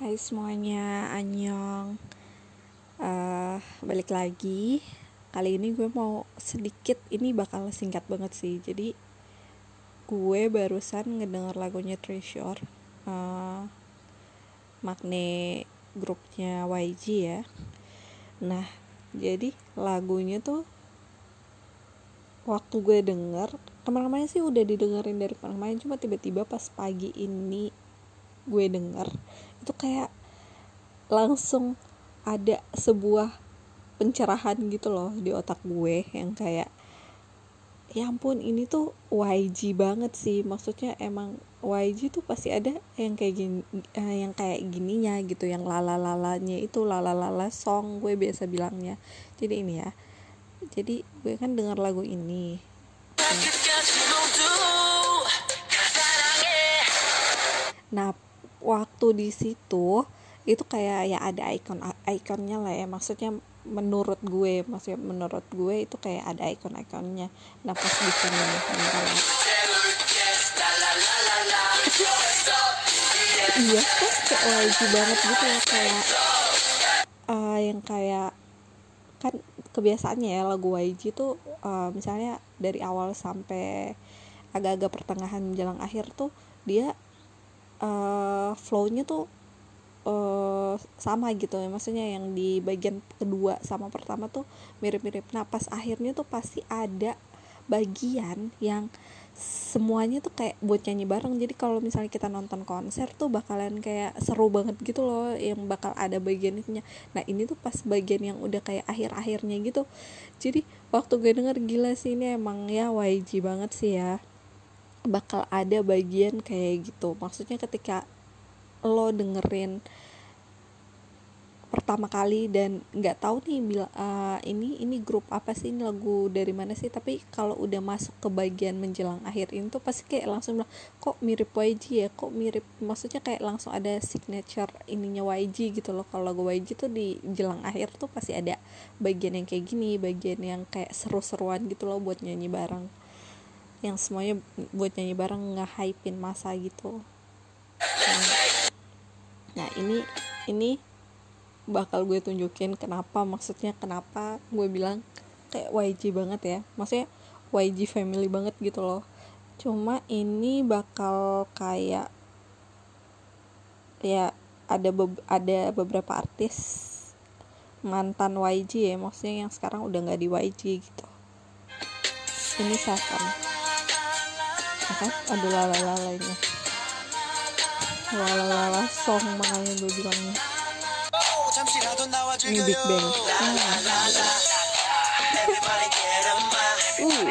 Hai semuanya, Anyong. Uh, Balik lagi. Kali ini gue mau sedikit, ini bakal singkat banget sih. Jadi gue barusan ngedenger lagunya Treasure uh, Magne grupnya YG ya. Nah, jadi lagunya tuh waktu gue denger kemarin-kemarin sih udah didengerin dari kemarin cuma tiba-tiba pas pagi ini gue denger itu kayak langsung ada sebuah pencerahan gitu loh di otak gue yang kayak ya ampun ini tuh YG banget sih. Maksudnya emang YG tuh pasti ada yang kayak gini uh, yang kayak gininya gitu yang lala lalanya itu lala lala song gue biasa bilangnya. Jadi ini ya jadi gue kan dengar lagu ini. Nah waktu di situ itu kayak ya ada ikon ikonnya lah ya. Maksudnya menurut gue maksudnya menurut gue itu kayak ada ikon ikonnya nah pas di sana iya kan kayak banget gitu ya kayak uh, yang kayak kan kebiasaannya ya lagu YG tuh uh, misalnya dari awal sampai agak-agak pertengahan menjelang akhir tuh dia uh, flownya tuh uh, sama gitu ya. Maksudnya yang di bagian kedua sama pertama tuh mirip-mirip. Nah pas akhirnya tuh pasti ada bagian yang semuanya tuh kayak buat nyanyi bareng. Jadi kalau misalnya kita nonton konser tuh bakalan kayak seru banget gitu loh yang bakal ada bagian itunya. Nah ini tuh pas bagian yang udah kayak akhir-akhirnya gitu. Jadi waktu gue denger gila sih ini emang ya YG banget sih ya bakal ada bagian kayak gitu. Maksudnya ketika lo dengerin pertama kali dan nggak tahu nih bila uh, ini ini grup apa sih ini lagu dari mana sih tapi kalau udah masuk ke bagian menjelang akhir ini tuh pasti kayak langsung bilang kok mirip YG ya? Kok mirip? Maksudnya kayak langsung ada signature ininya YG gitu loh. Kalau lagu YG tuh di jelang akhir tuh pasti ada bagian yang kayak gini bagian yang kayak seru-seruan gitu loh buat nyanyi bareng yang semuanya buat nyanyi bareng nge-hypein masa gitu. Nah, nah ini ini bakal gue tunjukin kenapa maksudnya kenapa gue bilang kayak YG banget ya. Maksudnya YG family banget gitu loh. Cuma ini bakal kayak ya ada be ada beberapa artis mantan YG ya. Maksudnya yang sekarang udah nggak di YG gitu. Ini Seven ya kan ada lala lalanya lala lala song makanya gue bilangnya ini Big Bang hmm. uh.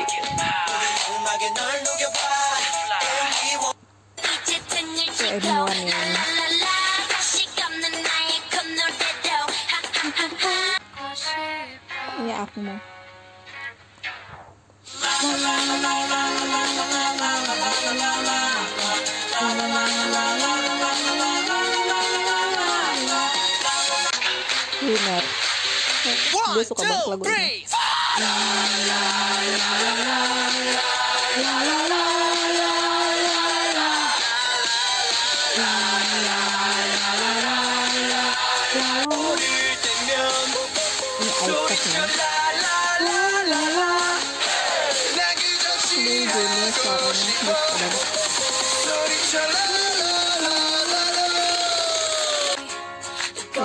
ini aku mau winner gue suka banget lagu ini ini icon suaranya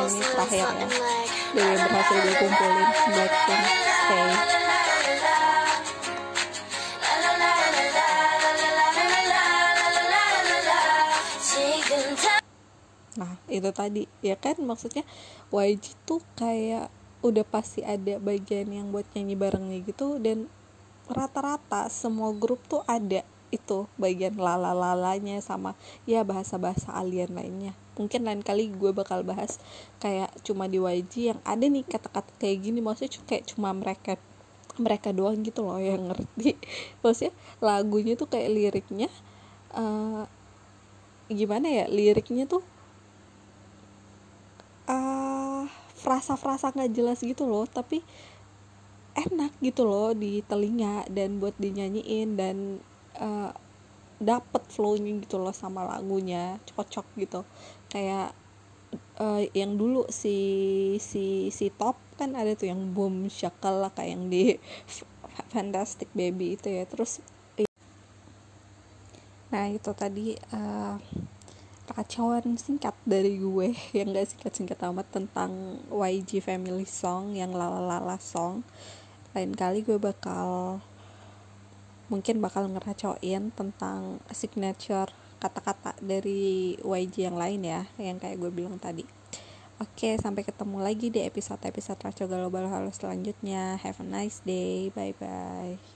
ini terakhir ya. Berhasil gue kumpulin Blackpink Stay nah itu tadi. Ya kan? Maksudnya YG tuh kayak udah pasti ada bagian yang buat nyanyi barengnya gitu dan rata-rata semua grup tuh ada itu bagian lala-lalanya sama ya bahasa-bahasa alien lainnya. Mungkin lain kali gue bakal bahas kayak cuma di YG yang ada nih kata-kata kayak gini. Maksudnya kayak cuma mereka mereka doang gitu loh yang ngerti. Maksudnya lagunya tuh kayak liriknya uh, gimana ya liriknya tuh uh, frasa-frasa nggak jelas gitu loh. Tapi enak gitu loh di telinga dan buat dinyanyiin dan uh, dapet flownya gitu loh sama lagunya cocok gitu. Kayak uh, yang dulu si si si top kan ada tuh yang boom shakal kayak yang di Fantastic Baby itu ya. Terus nah itu tadi uh, kacauan singkat dari gue yang gak singkat-singkat amat tentang YG Family Song yang lala-lala song lain kali gue bakal mungkin bakal ngeracoin tentang signature kata-kata dari YG yang lain ya yang kayak gue bilang tadi Oke, sampai ketemu lagi di episode-episode Raco Halo selanjutnya. Have a nice day. Bye-bye.